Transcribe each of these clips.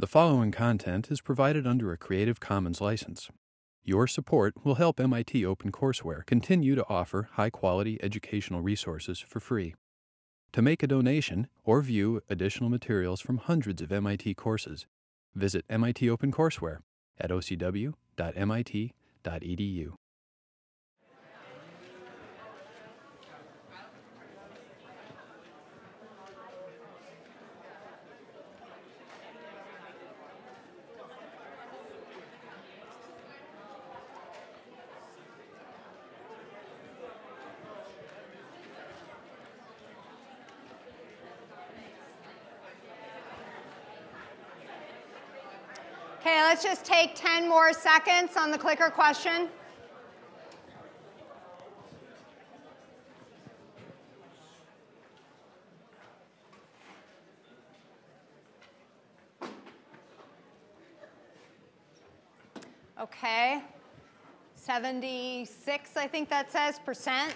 The following content is provided under a Creative Commons license. Your support will help MIT OpenCourseware continue to offer high quality educational resources for free. To make a donation or view additional materials from hundreds of MIT courses, visit MIT OpenCourseware at ocw.mit.edu. Okay, let's just take 10 more seconds on the clicker question. Okay, 76, I think that says, percent,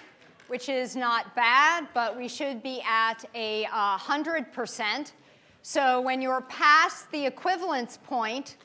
which is not bad, but we should be at a uh, 100%. So when you're past the equivalence point,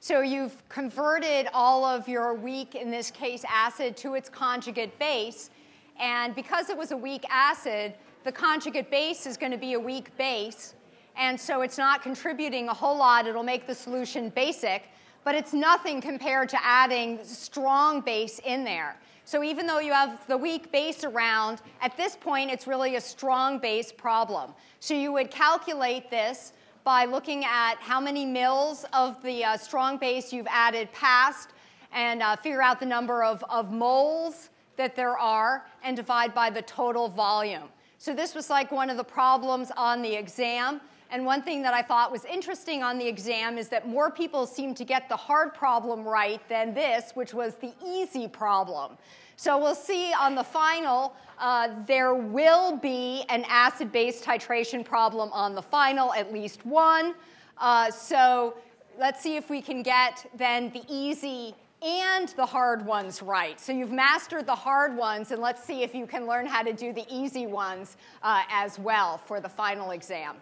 so you've converted all of your weak, in this case, acid to its conjugate base. And because it was a weak acid, the conjugate base is going to be a weak base. And so it's not contributing a whole lot. It'll make the solution basic, but it's nothing compared to adding strong base in there. So even though you have the weak base around, at this point it's really a strong base problem. So you would calculate this by looking at how many mils of the uh, strong base you've added past and uh, figure out the number of, of moles that there are and divide by the total volume. So this was like one of the problems on the exam. And one thing that I thought was interesting on the exam is that more people seem to get the hard problem right than this, which was the easy problem. So we'll see on the final, uh, there will be an acid-base titration problem on the final, at least one. Uh, so let's see if we can get then the easy and the hard ones right. So you've mastered the hard ones, and let's see if you can learn how to do the easy ones uh, as well for the final exam.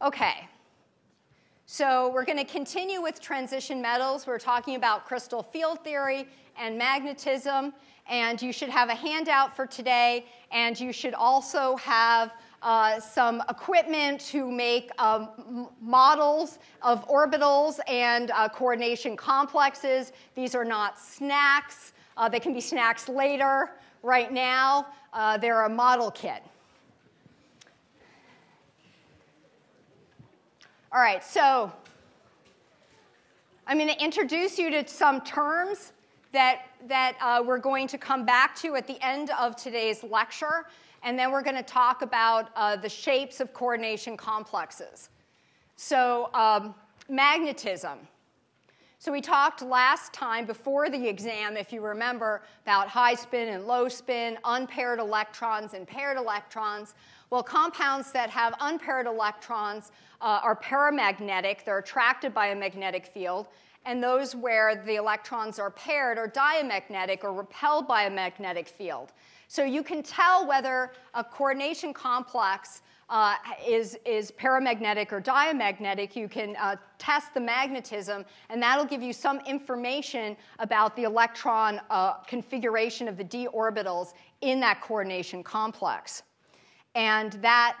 Okay. So we're going to continue with transition metals. We're talking about crystal field theory and magnetism. And you should have a handout for today. And you should also have uh, some equipment to make um, models of orbitals and uh, coordination complexes. These are not snacks. Uh, they can be snacks later. Right now, uh, they're a model kit. All right, so I'm going to introduce you to some terms that, that uh, we're going to come back to at the end of today's lecture. And then we're going to talk about uh, the shapes of coordination complexes. So, um, magnetism. So, we talked last time before the exam, if you remember, about high spin and low spin, unpaired electrons and paired electrons. Well, compounds that have unpaired electrons uh, are paramagnetic, they're attracted by a magnetic field and those where the electrons are paired are diamagnetic or repelled by a magnetic field. So you can tell whether a coordination complex uh, is, is paramagnetic or diamagnetic. You can uh, test the magnetism, and that'll give you some information about the electron uh, configuration of the d orbitals in that coordination complex. And that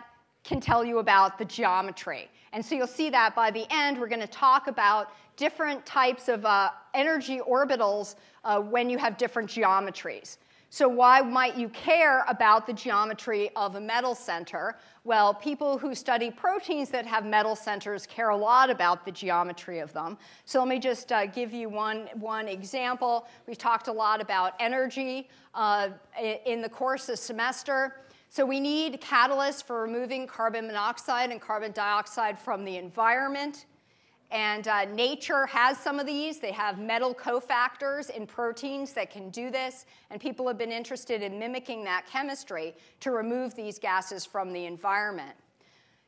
can tell you about the geometry. And so you'll see that by the end, we're going to talk about different types of uh, energy orbitals uh, when you have different geometries. So, why might you care about the geometry of a metal center? Well, people who study proteins that have metal centers care a lot about the geometry of them. So, let me just uh, give you one, one example. We've talked a lot about energy uh, in the course this semester. So, we need catalysts for removing carbon monoxide and carbon dioxide from the environment. And uh, nature has some of these. They have metal cofactors in proteins that can do this, and people have been interested in mimicking that chemistry to remove these gases from the environment.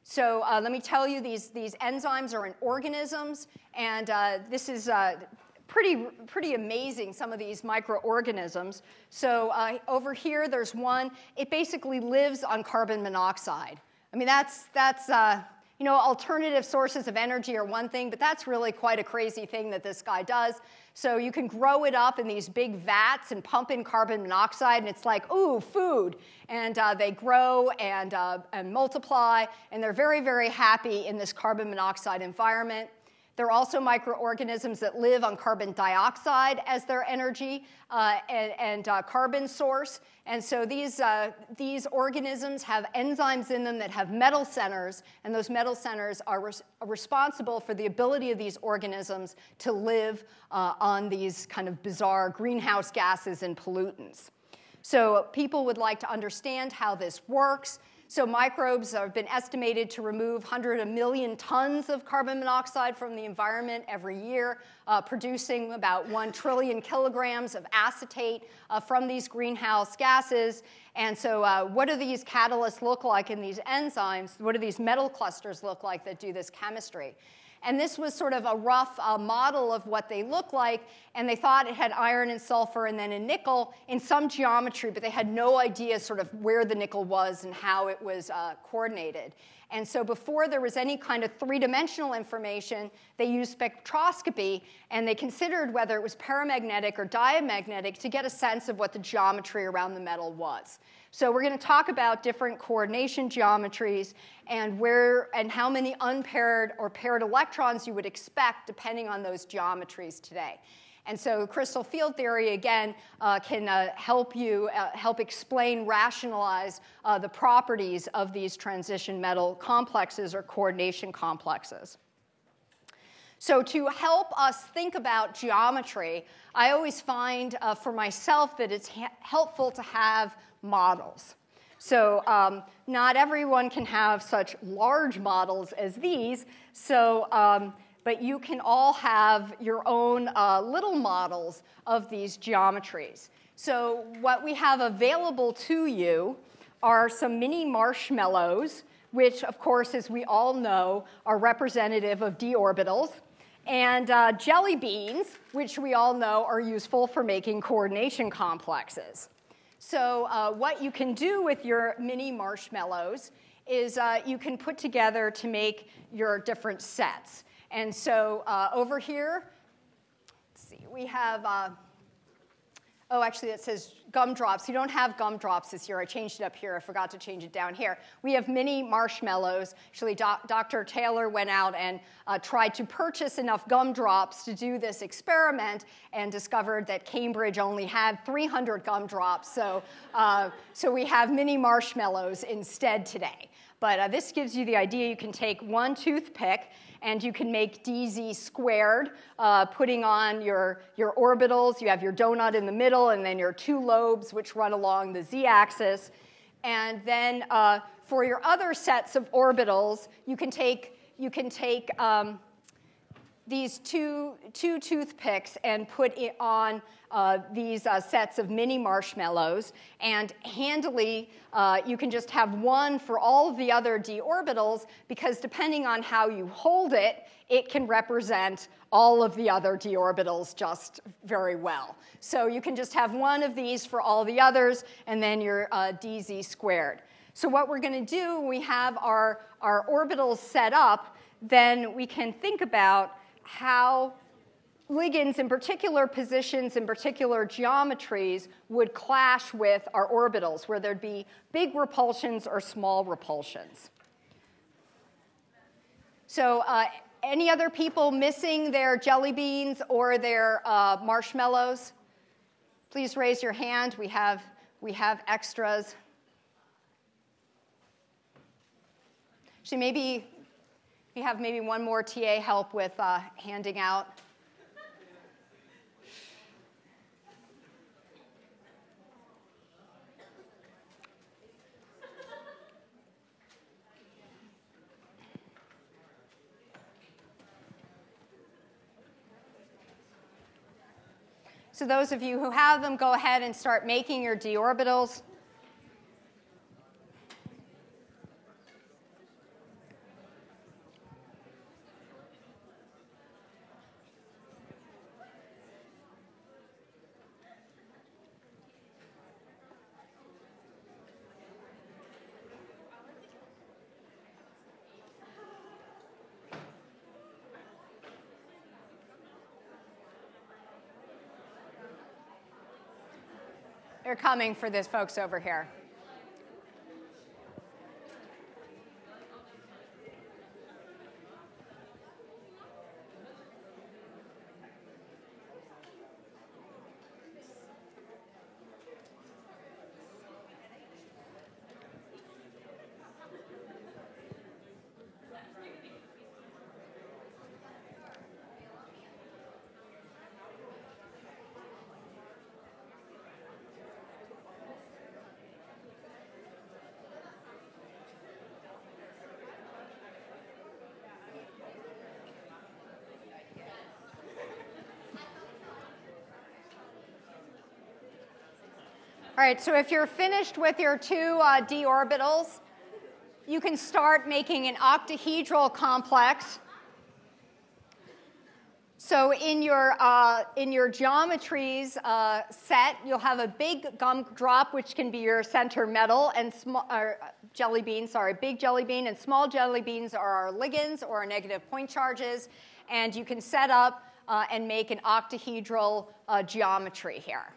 So uh, let me tell you, these, these enzymes are in organisms, and uh, this is uh, pretty, pretty amazing, some of these microorganisms. So uh, over here, there's one. It basically lives on carbon monoxide. I mean, that's, that's uh, You know, alternative sources of energy are one thing, but that's really quite a crazy thing that this guy does. So you can grow it up in these big vats and pump in carbon monoxide, and it's like, ooh, food. And uh, they grow and, uh, and multiply, and they're very, very happy in this carbon monoxide environment. There are also microorganisms that live on carbon dioxide as their energy uh, and, and uh, carbon source. And so these, uh, these organisms have enzymes in them that have metal centers, and those metal centers are res- responsible for the ability of these organisms to live uh, on these kind of bizarre greenhouse gases and pollutants. So people would like to understand how this works. So microbes have been estimated to remove 100 million tons of carbon monoxide from the environment every year, uh, producing about 1 trillion kilograms of acetate uh, from these greenhouse gases. And so uh, what do these catalysts look like in these enzymes? What do these metal clusters look like that do this chemistry? And this was sort of a rough uh, model of what they look like. And they thought it had iron and sulfur and then a nickel in some geometry, but they had no idea sort of where the nickel was and how it was uh, coordinated. And so before there was any kind of three-dimensional information, they used spectroscopy and they considered whether it was paramagnetic or diamagnetic to get a sense of what the geometry around the metal was. So we're going to talk about different coordination geometries and where and how many unpaired or paired electrons you would expect depending on those geometries today. And so crystal field theory, again, uh, can uh, help you, uh, help explain, rationalize uh, the properties of these transition metal complexes or coordination complexes. So, to help us think about geometry, I always find uh, for myself that it's ha- helpful to have models. So, um, not everyone can have such large models as these. So, um, but you can all have your own uh, little models of these geometries. So, what we have available to you are some mini marshmallows, which, of course, as we all know, are representative of d orbitals and uh, jelly beans, which we all know are useful for making coordination complexes. So, uh, what you can do with your mini marshmallows is uh, you can put together to make your different sets. And so, uh, over here, let's see, we have uh, Oh, actually, it says gumdrops. You don't have gumdrops this year. I changed it up here. I forgot to change it down here. We have mini marshmallows. Actually, Dr. Taylor went out and uh, tried to purchase enough gumdrops to do this experiment and discovered that Cambridge only had 300 gumdrops. So, uh, so we have mini marshmallows instead today. But uh, this gives you the idea you can take one toothpick and you can make dz squared, uh, putting on your, your orbitals. You have your donut in the middle, and then your two lobes, which run along the z-axis. And then uh, for your other sets of orbitals, you can take, you can take um, these two, two toothpicks and put it on uh, these uh, sets of mini marshmallows. And handily, uh, you can just have one for all of the other d orbitals because depending on how you hold it, it can represent all of the other d orbitals just very well. So you can just have one of these for all the others, and then your uh, dz squared. So what we're going to do, when we have our, our orbitals set up, then we can think about how ligands in particular positions in particular geometries would clash with our orbitals, where there'd be big repulsions or small repulsions. So, uh, any other people missing their jelly beans or their uh, marshmallows? Please raise your hand. We have, we have extras. Actually, maybe we have maybe one more TA help with uh, handing out. So those of you who have them, go ahead and start making your d orbitals. Coming for this folks over here. All right, so if you're finished with your two uh, d orbitals, you can start making an octahedral complex. So in your, uh, in your geometries uh, set, you'll have a big gumdrop, which can be your center metal, and small, uh, jelly bean, sorry, big jelly bean, and small jelly beans are our ligands or our negative point charges. And you can set up uh, and make an octahedral uh, geometry here.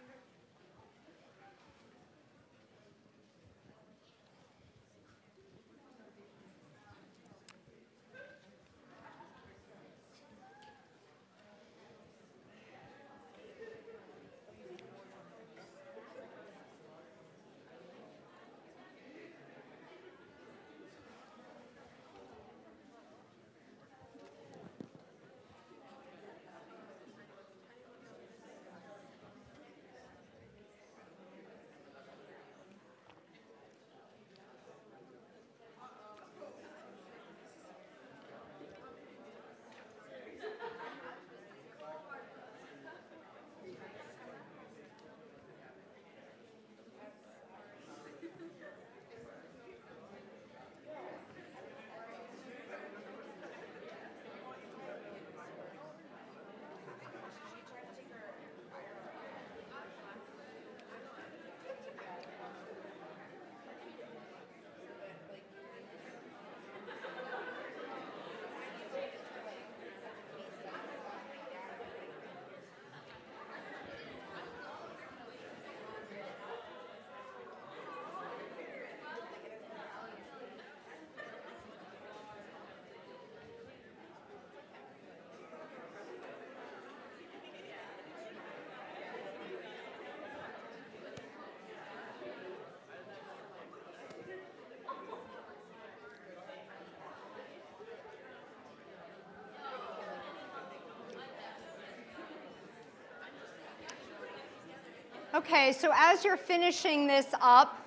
Okay, so as you're finishing this up,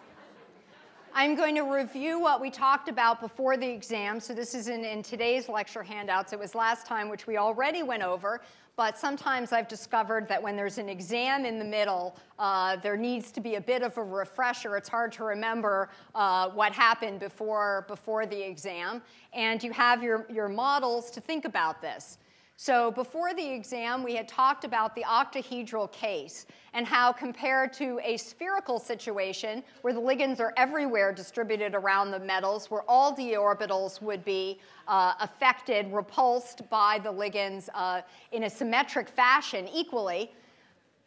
I'm going to review what we talked about before the exam. So this is in, in today's lecture handouts. It was last time, which we already went over. But sometimes I've discovered that when there's an exam in the middle, uh, there needs to be a bit of a refresher. It's hard to remember uh, what happened before, before the exam. And you have your, your models to think about this. So before the exam, we had talked about the octahedral case and how compared to a spherical situation where the ligands are everywhere distributed around the metals, where all d orbitals would be uh, affected, repulsed by the ligands uh, in a symmetric fashion equally,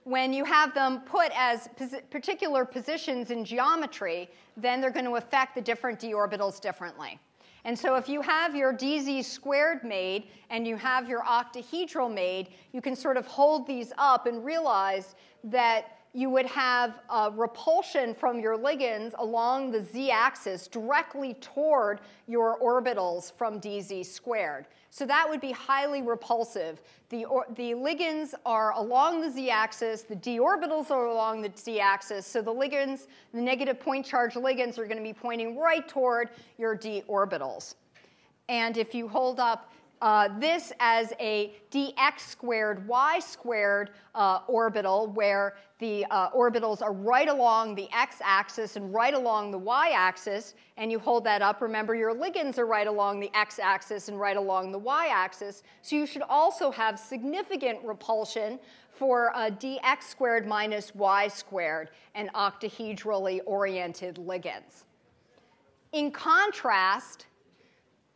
when you have them put as pos- particular positions in geometry, then they're going to affect the different d orbitals differently. And so if you have your dz squared made and you have your octahedral made, you can sort of hold these up and realize that you would have a repulsion from your ligands along the z-axis directly toward your orbitals from dz squared. So that would be highly repulsive. The, or, the ligands are along the z-axis, the d orbitals are along the z-axis, so the ligands, the negative point charge ligands are going to be pointing right toward your d orbitals. And if you hold up uh, this as a dx squared y squared uh, orbital, where the uh, orbitals are right along the x-axis and right along the y-axis, and you hold that up. Remember, your ligands are right along the x-axis and right along the y-axis, so you should also have significant repulsion for dx squared minus y squared and octahedrally oriented ligands. In contrast,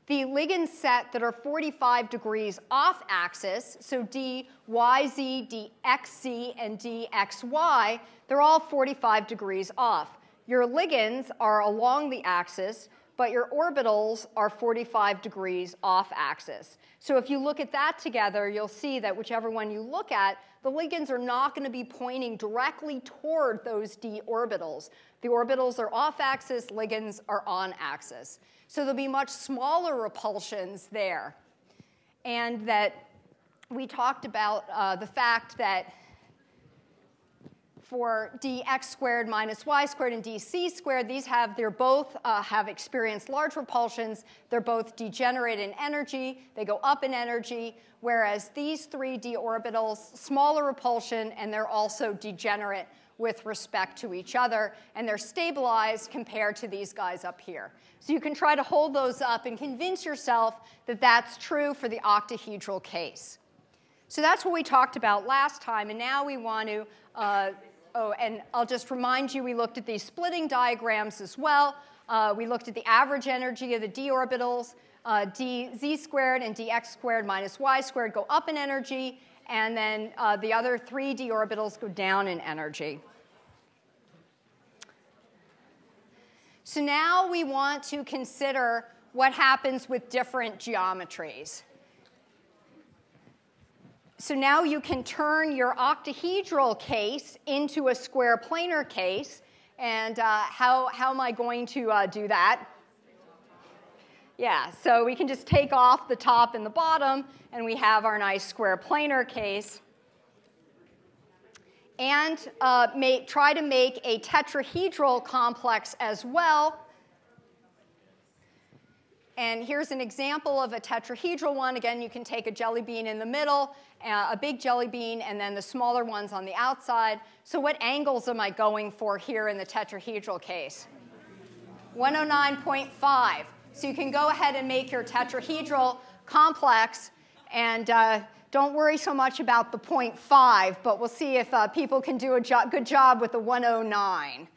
the ligand set that are 45 degrees off axis, so DYZ, DXZ, and DXY, they're all 45 degrees off. Your ligands are along the axis, but your orbitals are 45 degrees off axis. So if you look at that together, you'll see that whichever one you look at, the ligands are not going to be pointing directly toward those d orbitals. The orbitals are off axis, ligands are on axis. So there'll be much smaller repulsions there. And that we talked about uh, the fact that for dx squared minus y squared and dz squared, these have, they're both uh, have experienced large repulsions. They're both degenerate in energy. They go up in energy, whereas these three d orbitals, smaller repulsion, and they're also degenerate with respect to each other, and they're stabilized compared to these guys up here. So you can try to hold those up and convince yourself that that's true for the octahedral case. So that's what we talked about last time, and now we want to uh, Oh, and I'll just remind you, we looked at these splitting diagrams as well. Uh, we looked at the average energy of the d orbitals. Uh, dz squared and dx squared minus y squared go up in energy, and then uh, the other three d orbitals go down in energy. So now we want to consider what happens with different geometries. So now you can turn your octahedral case into a square planar case. And uh, how, how am I going to uh, do that? Yeah, so we can just take off the top and the bottom, and we have our nice square planar case. And uh, make, try to make a tetrahedral complex as well. And here's an example of a tetrahedral one. Again, you can take a jelly bean in the middle uh, a big jelly bean, and then the smaller ones on the outside. So what angles am I going for here in the tetrahedral case? 109.5. So you can go ahead and make your tetrahedral complex, and uh, don't worry so much about the 0.5, but we'll see if uh, people can do a jo- good job with the 109.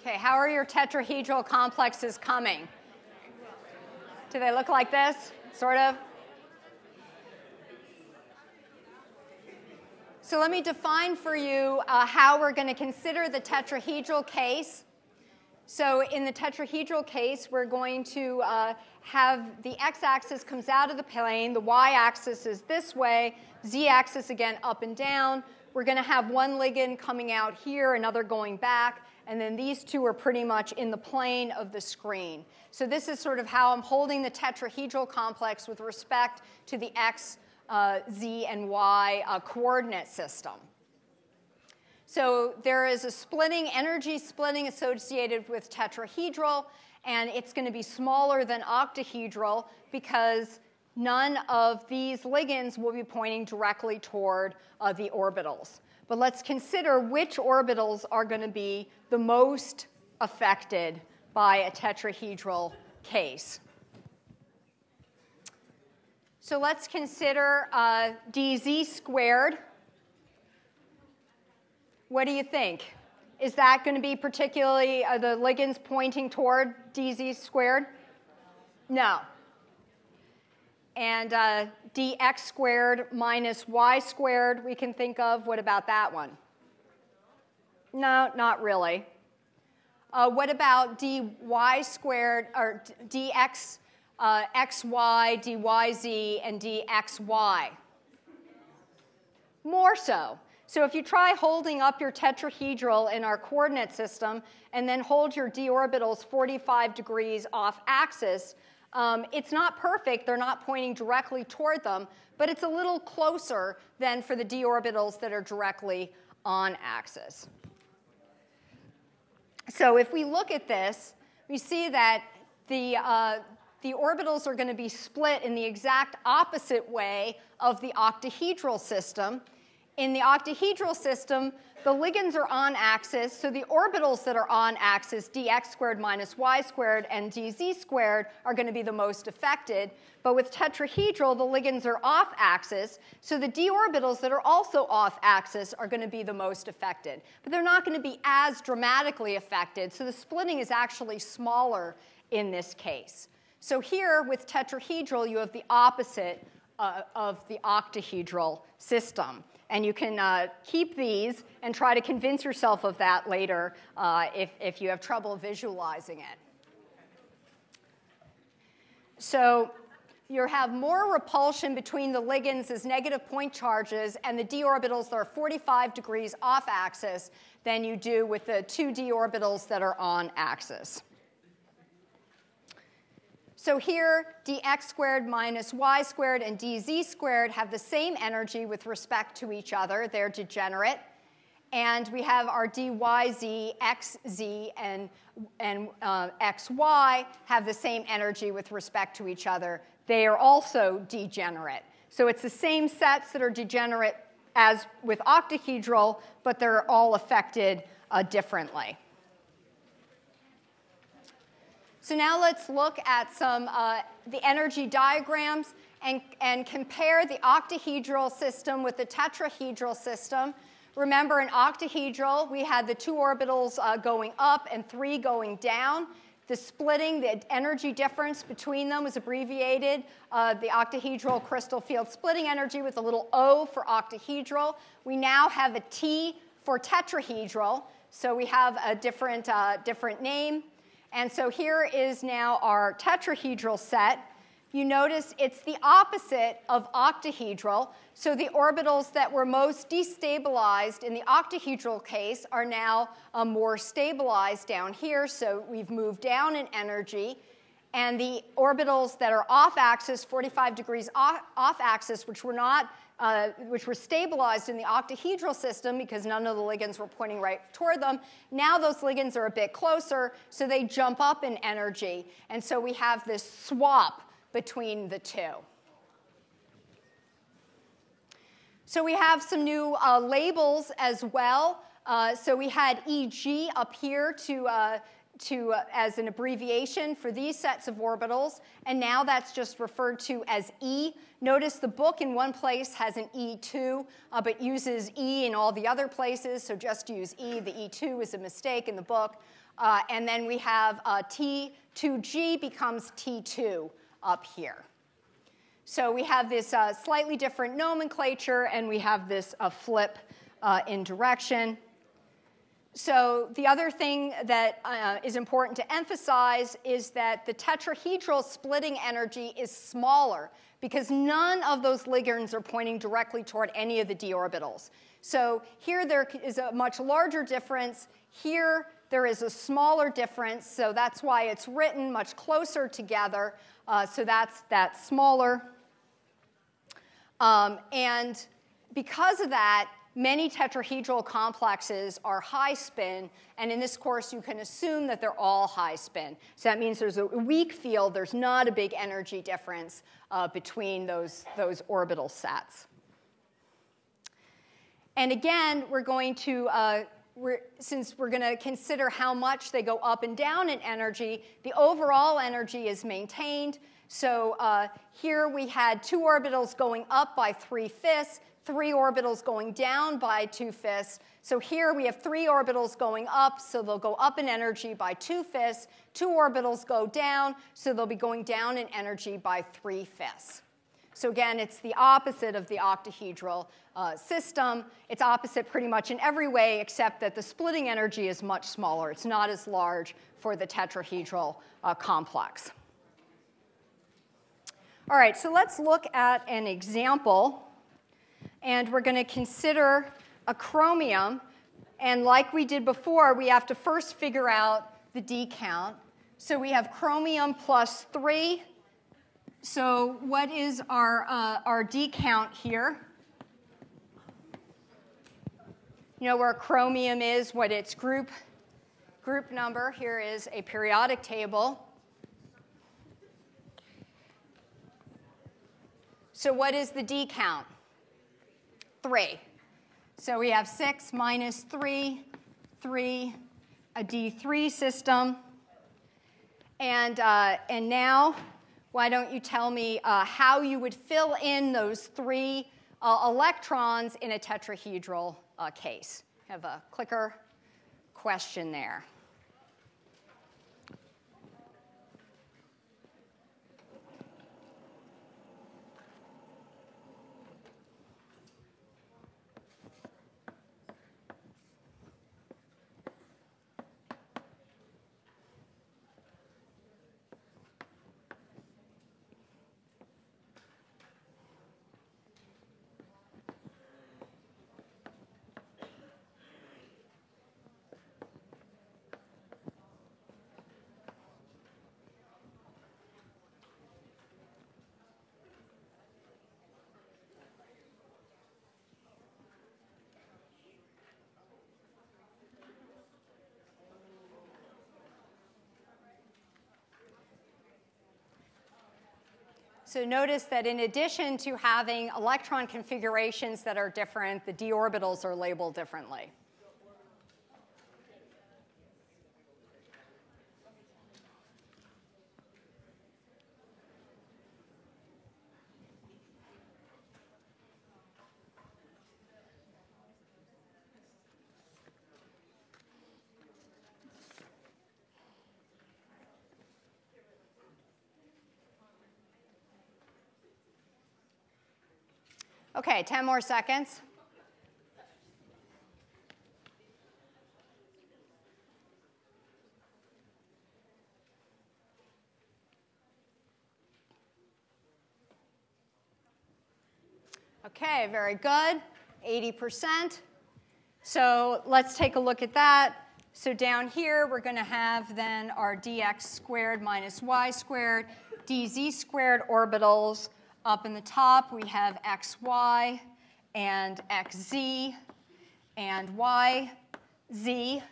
Okay, how are your tetrahedral complexes coming? Do they look like this, sort of? So let me define for you uh, how we're going to consider the tetrahedral case. So in the tetrahedral case, we're going to uh, have the x-axis comes out of the plane, the y-axis is this way, z-axis again up and down. We're going to have one ligand coming out here, another going back and then these two are pretty much in the plane of the screen. So this is sort of how I'm holding the tetrahedral complex with respect to the x, uh, z, and y uh, coordinate system. So there is a splitting, energy splitting associated with tetrahedral, and it's going to be smaller than octahedral because none of these ligands will be pointing directly toward uh, the orbitals. But let's consider which orbitals are going to be the most affected by a tetrahedral case. So let's consider uh, dz squared. What do you think? Is that going to be particularly uh, the ligands pointing toward dz squared? No. And uh, dx squared minus y squared, we can think of. What about that one? No, not really. Uh, what about dy squared, or dx uh, xy, dyz, and dxy? More so. So if you try holding up your tetrahedral in our coordinate system and then hold your d orbitals 45 degrees off axis, um, it's not perfect. They're not pointing directly toward them, but it's a little closer than for the d orbitals that are directly on axis. So if we look at this, we see that the, uh, the orbitals are going to be split in the exact opposite way of the octahedral system. In the octahedral system, the ligands are on axis, so the orbitals that are on axis, dx squared minus y squared and dz squared, are going to be the most affected. But with tetrahedral, the ligands are off axis, so the d orbitals that are also off axis are going to be the most affected. But they're not going to be as dramatically affected, so the splitting is actually smaller in this case. So here with tetrahedral, you have the opposite uh, of the octahedral system. And you can uh, keep these and try to convince yourself of that later uh, if, if you have trouble visualizing it. So you have more repulsion between the ligands as negative point charges and the d orbitals that are 45 degrees off axis than you do with the two d orbitals that are on axis. So here, dx squared minus y squared and dz squared have the same energy with respect to each other. They're degenerate. And we have our dyz, xz, and, and uh, xy have the same energy with respect to each other. They are also degenerate. So it's the same sets that are degenerate as with octahedral, but they're all affected uh, differently. So now let's look at some uh, the energy diagrams and, and compare the octahedral system with the tetrahedral system. Remember, in octahedral, we had the two orbitals uh, going up and three going down. The splitting, the energy difference between them was abbreviated. Uh, the octahedral crystal field splitting energy with a little O for octahedral. We now have a T for tetrahedral, so we have a different, uh, different name. And so here is now our tetrahedral set. You notice it's the opposite of octahedral. So the orbitals that were most destabilized in the octahedral case are now uh, more stabilized down here. So we've moved down in energy. And the orbitals that are off axis, 45 degrees off, off axis, which were not uh, which were stabilized in the octahedral system because none of the ligands were pointing right toward them. Now those ligands are a bit closer, so they jump up in energy. And so we have this swap between the two. So we have some new uh, labels as well. Uh, so we had EG up here to uh, to, uh, as an abbreviation for these sets of orbitals, and now that's just referred to as E. Notice the book in one place has an E2, uh, but uses E in all the other places, so just use E. The E2 is a mistake in the book. Uh, and then we have uh, T2G becomes T2 up here. So we have this uh, slightly different nomenclature, and we have this uh, flip in direction. So, the other thing that uh, is important to emphasize is that the tetrahedral splitting energy is smaller because none of those ligands are pointing directly toward any of the d orbitals. So, here there is a much larger difference. Here there is a smaller difference, so that's why it's written much closer together. Uh, so, that's that smaller. Um, and because of that, Many tetrahedral complexes are high spin, and in this course, you can assume that they're all high spin. So that means there's a weak field, there's not a big energy difference uh, between those, those orbital sets. And again, we're going to, uh, we're, since we're going to consider how much they go up and down in energy, the overall energy is maintained. So uh, here we had two orbitals going up by three fifths three orbitals going down by two fifths. So here we have three orbitals going up, so they'll go up in energy by two fifths. Two orbitals go down, so they'll be going down in energy by three fifths. So again, it's the opposite of the octahedral uh, system. It's opposite pretty much in every way, except that the splitting energy is much smaller. It's not as large for the tetrahedral uh, complex. All right, so let's look at an example. And we're going to consider a chromium. And like we did before, we have to first figure out the D count. So we have chromium plus 3. So what is our, uh, our D count here? You know where chromium is, what its group, group number. Here is a periodic table. So what is the D count? 3. So we have 6 minus 3, 3, a D3 system. And, uh, and now, why don't you tell me uh, how you would fill in those three uh, electrons in a tetrahedral uh, case? Have a clicker question there. So notice that in addition to having electron configurations that are different, the d orbitals are labeled differently. Okay, 10 more seconds. Okay, very good. 80%. So let's take a look at that. So down here, we're going to have then our dx squared minus y squared, dz squared orbitals up in the top, we have xy and xz and yz.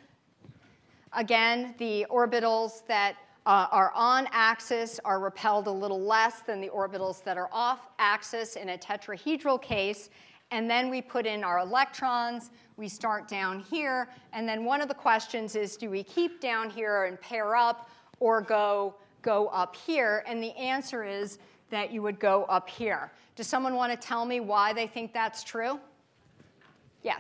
Again, the orbitals that uh, are on axis are repelled a little less than the orbitals that are off axis in a tetrahedral case. And then we put in our electrons. We start down here. And then one of the questions is do we keep down here and pair up or go, go up here? And the answer is that you would go up here. Does someone want to tell me why they think that's true? Yeah.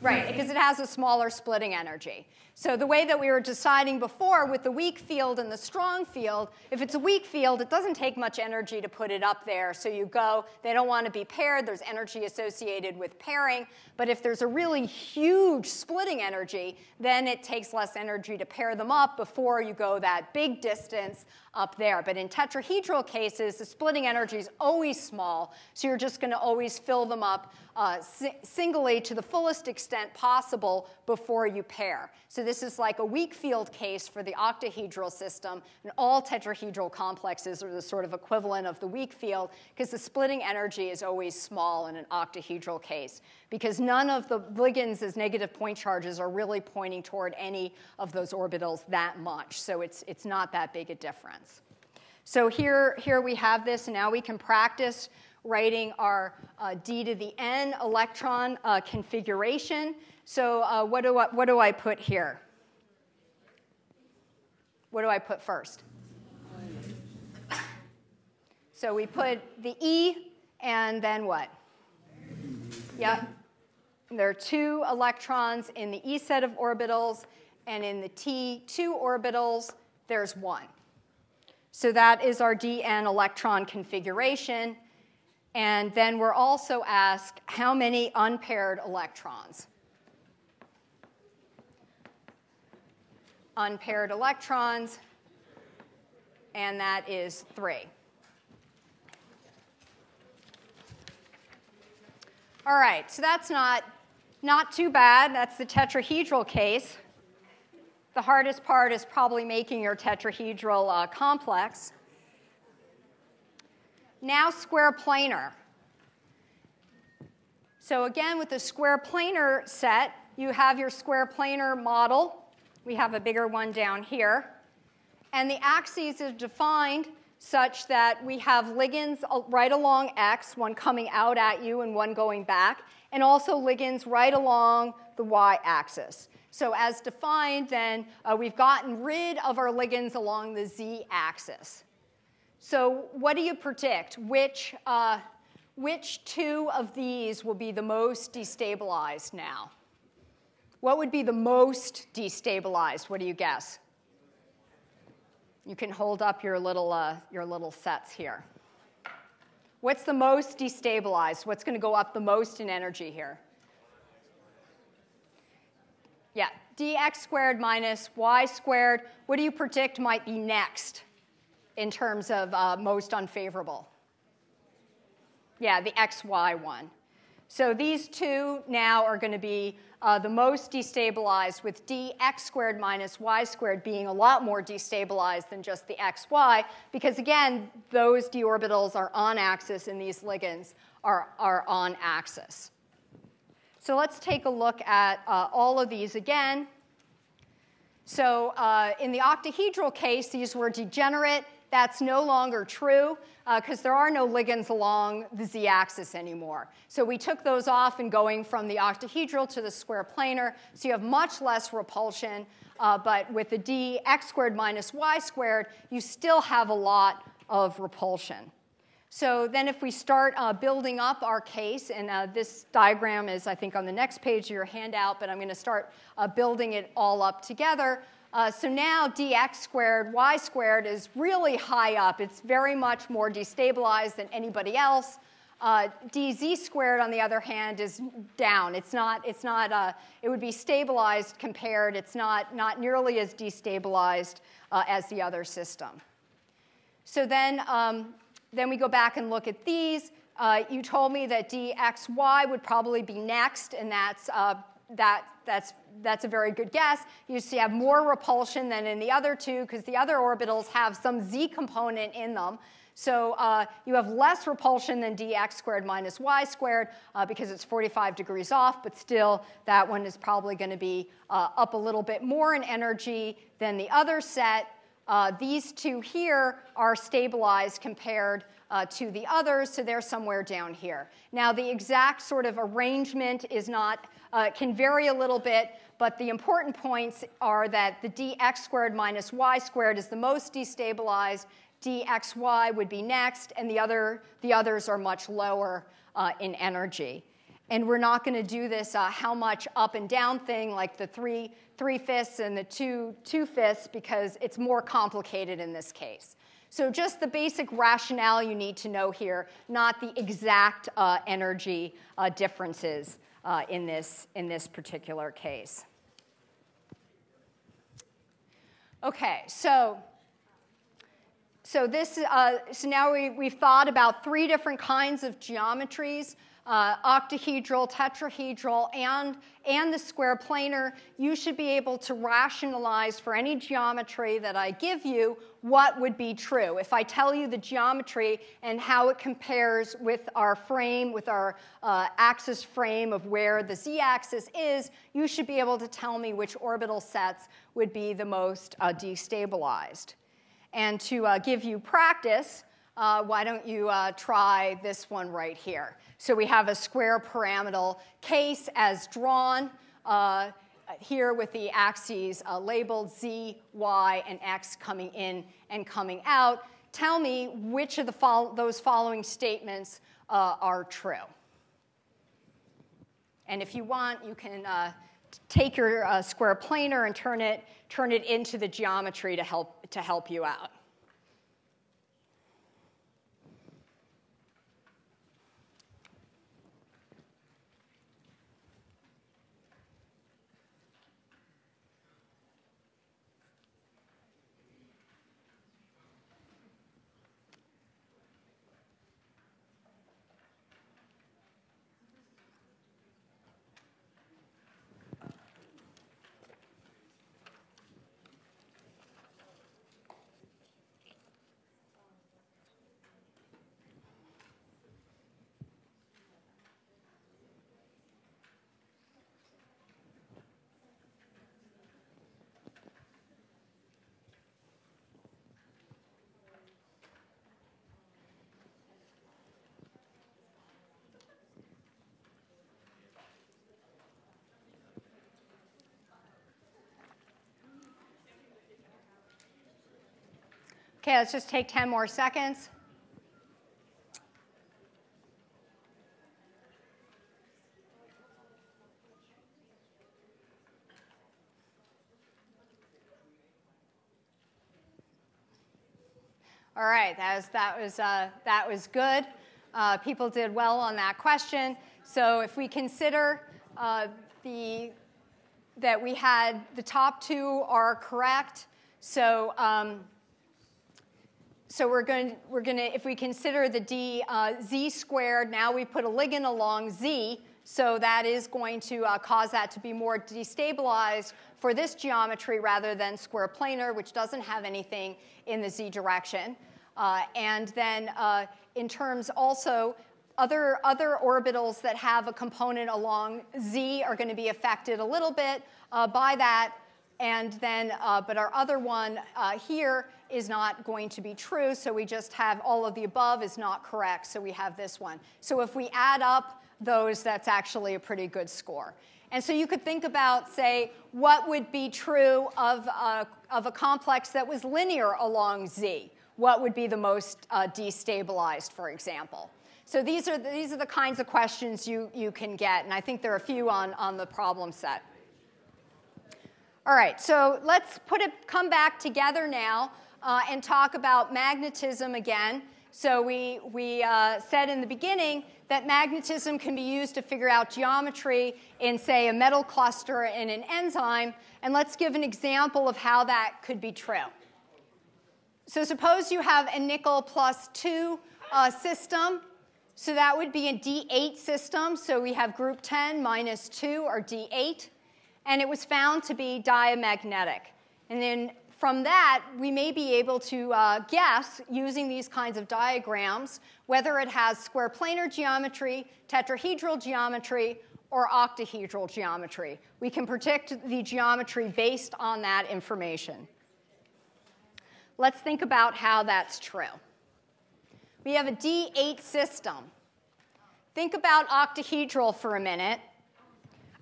Right, because it has a smaller splitting energy. So the way that we were deciding before with the weak field and the strong field, if it's a weak field, it doesn't take much energy to put it up there. So you go, they don't want to be paired, there's energy associated with pairing. But if there's a really huge splitting energy, then it takes less energy to pair them up before you go that big distance up there. But in tetrahedral cases, the splitting energy is always small, so you're just going to always fill them up uh, si- singly to the fullest extent possible before you pair. So this is like a weak field case for the octahedral system, and all tetrahedral complexes are the sort of equivalent of the weak field because the splitting energy is always small in an octahedral case because none of the ligands as negative point charges are really pointing toward any of those orbitals that much. So it's, it's not that big a difference. So here, here we have this, and now we can practice writing our uh, d to the n electron uh, configuration. So uh, what, do I, what do I put here? What do I put first? So we put the E and then what? Yep. There are two electrons in the E set of orbitals, and in the T2 orbitals, there's one. So that is our DN electron configuration. And then we're also asked how many unpaired electrons. Unpaired electrons, and that is three. All right, so that's not, not too bad. That's the tetrahedral case. The hardest part is probably making your tetrahedral uh, complex. Now, square planar. So, again, with the square planar set, you have your square planar model. We have a bigger one down here. And the axes are defined such that we have ligands right along x, one coming out at you and one going back, and also ligands right along the y axis. So, as defined, then uh, we've gotten rid of our ligands along the z axis. So, what do you predict? Which, uh, which two of these will be the most destabilized now? What would be the most destabilized? What do you guess? You can hold up your little, uh, your little sets here. What's the most destabilized? What's going to go up the most in energy here? Yeah, dx squared minus y squared. What do you predict might be next in terms of uh, most unfavorable? Yeah, the xy one. So these two now are going to be uh, the most destabilized, with dx squared minus y squared being a lot more destabilized than just the xy, because again, those d orbitals are on axis and these ligands are, are on axis. So let's take a look at uh, all of these again. So uh, in the octahedral case, these were degenerate. That's no longer true because uh, there are no ligands along the z-axis anymore. So we took those off and going from the octahedral to the square planar, so you have much less repulsion. Uh, but with the dx squared minus y squared, you still have a lot of repulsion. So then if we start uh, building up our case, and uh, this diagram is, I think, on the next page of your handout, but I'm going to start uh, building it all up together. Uh, so now dx squared y squared is really high up. It's very much more destabilized than anybody else. Uh, dz squared, on the other hand, is down. It's not, it's not uh, it would be stabilized compared. It's not, not nearly as destabilized uh, as the other system. So then, um, then we go back and look at these. Uh, you told me that dxy would probably be next, and that's, uh, that, that's, that's a very good guess. You see have more repulsion than in the other two because the other orbitals have some z component in them. So uh, you have less repulsion than dx squared minus y squared uh, because it's 45 degrees off, but still that one is probably going to be uh, up a little bit more in energy than the other set. Uh, these two here are stabilized compared uh, to the others, so they're somewhere down here. Now, the exact sort of arrangement is not, uh, can vary a little bit, but the important points are that the dx squared minus y squared is the most destabilized, dxy would be next, and the, other, the others are much lower uh, in energy. And we're not going to do this uh, how much up and down thing like the three, three fifths and the two, two fifths because it's more complicated in this case. So, just the basic rationale you need to know here, not the exact uh, energy uh, differences uh, in, this, in this particular case. Okay, so so this uh, so now we, we've thought about three different kinds of geometries uh, octahedral, tetrahedral, and, and the square planar, you should be able to rationalize for any geometry that I give you what would be true. If I tell you the geometry and how it compares with our frame, with our uh, axis frame of where the z axis is, you should be able to tell me which orbital sets would be the most uh, destabilized. And to uh, give you practice, uh, why don't you uh, try this one right here? So we have a square pyramidal case as drawn uh, here with the axes uh, labeled z, y, and x coming in and coming out. Tell me which of the fol- those following statements uh, are true. And if you want, you can uh, take your square planar and turn it, turn it into the geometry to help, to help you out. Okay, let's just take 10 more seconds. All right, that was, that was, uh, that was good. Uh, people did well on that question. So if we consider uh, the, that we had the top two are correct, so, um, so we're going, we're going to, if we consider the d uh, z squared, now we put a ligand along z, so that is going to uh, cause that to be more destabilized for this geometry rather than square planar, which doesn't have anything in the z direction. Uh, and then uh, in terms also, other, other orbitals that have a component along z are going to be affected a little bit uh, by that. And then, uh, but our other one here is not going to be true. So we just have all of the above is not correct. So we have this one. So if we add up those, that's actually a pretty good score. And so you could think about, say, what would be true of a, of a complex that was linear along z? what would be the most uh, destabilized, for example? So these are, the, these are the kinds of questions you, you can get, and I think there are a few on, on the problem set. All right, so let's put it, come back together now uh, and talk about magnetism again. So we, we uh, said in the beginning that magnetism can be used to figure out geometry in, say, a metal cluster in an enzyme. And let's give an example of how that could be true. So suppose you have a nickel plus 2 uh, system. So that would be a D8 system. So we have group 10 minus 2, or D8. And it was found to be diamagnetic. And then from that, we may be able to uh, guess, using these kinds of diagrams, whether it has square planar geometry, tetrahedral geometry, or octahedral geometry. We can predict the geometry based on that information. Let's think about how that's true. We have a D8 system. Think about octahedral for a minute.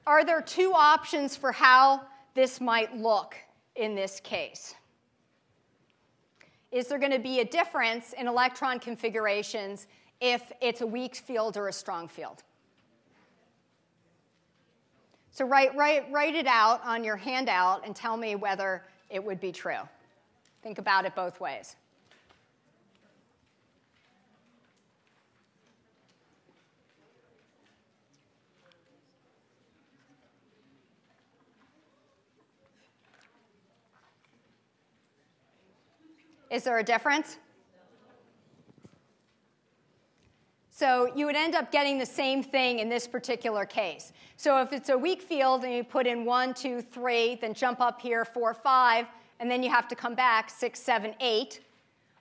Are there two options for how this might look in this case? Is there going to be a difference in electron configurations if it's a weak field or a strong field? So write, write, write it out on your handout and tell me whether it would be true. Think about it both ways. Is there a difference? So you would end up getting the same thing in this particular case. So if it's a weak field and you put in one, two, three, then jump up here, four, five, and then you have to come back six, seven, eight.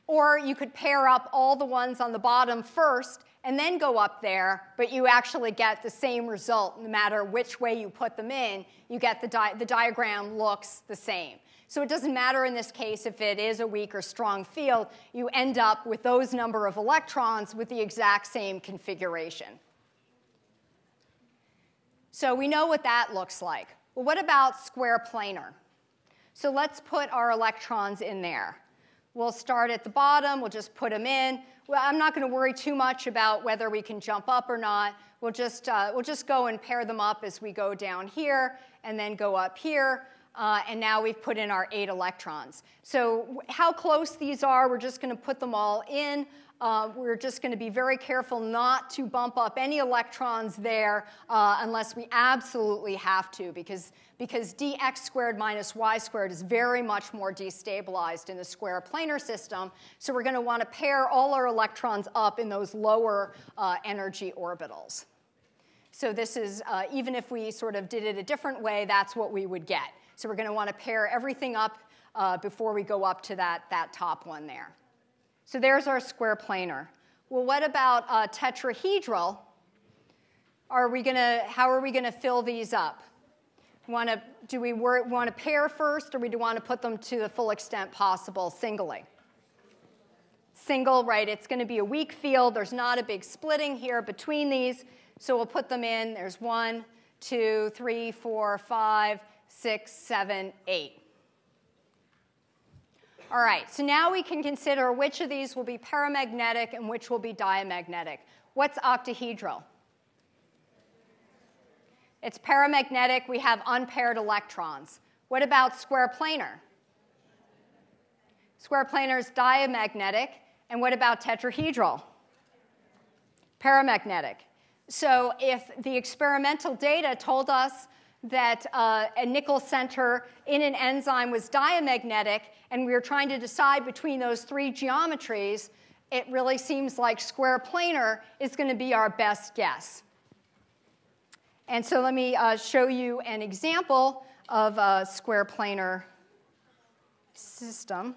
Or you could pair up all the ones on the bottom first and then go up there, but you actually get the same result no matter which way you put them in. You get the, di- the diagram looks the same. So it doesn't matter in this case if it is a weak or strong field, you end up with those number of electrons with the exact same configuration. So we know what that looks like. Well, what about square planar? So let's put our electrons in there. We'll start at the bottom, we'll just put them in. Well, I'm not going to worry too much about whether we can jump up or not. We'll just, uh, we'll just go and pair them up as we go down here and then go up here. Uh, and now we've put in our eight electrons. So how close these are, we're just going to put them all in. Uh, we're just going to be very careful not to bump up any electrons there uh, unless we absolutely have to, because, because dx squared minus y squared is very much more destabilized in the square planar system. So we're going to want to pair all our electrons up in those lower uh, energy orbitals. So this is, uh, even if we sort of did it a different way, that's what we would get. So we're going to want to pair everything up uh, before we go up to that, that top one there. So there's our square planar. Well, what about uh, tetrahedral? Are we gonna, how are we going to fill these up? Want to, do we want to pair first, or do we do want to put them to the full extent possible singly? Single, right? It's going to be a weak field. There's not a big splitting here between these, so we'll put them in. There's one, two, three, four, five, six, seven, eight. All right, so now we can consider which of these will be paramagnetic and which will be diamagnetic. What's octahedral? It's paramagnetic. We have unpaired electrons. What about square planar? Square planar is diamagnetic. And what about tetrahedral? Paramagnetic. So if the experimental data told us that uh, a nickel center in an enzyme was diamagnetic, and we were trying to decide between those three geometries, it really seems like square planar is going to be our best guess. And so let me uh, show you an example of a square planar system.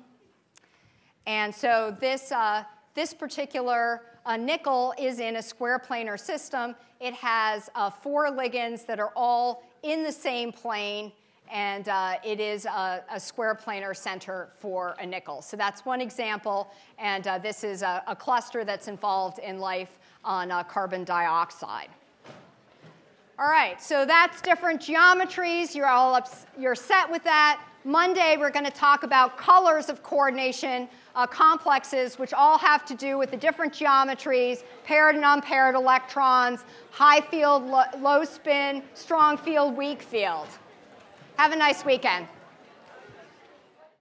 And so this, uh, this particular uh, nickel is in a square planar system. It has uh, four ligands that are all in the same plane, and uh, it is a, a, square planar center for a nickel. So that's one example, and uh, this is a, a, cluster that's involved in life on uh, carbon dioxide. All right, so that's different geometries. You're all up, you're set with that. Monday, we're going to talk about colors of coordination uh, complexes, which all have to do with the different geometries, paired and unpaired electrons, high field, lo- low spin, strong field, weak field. Have a nice weekend.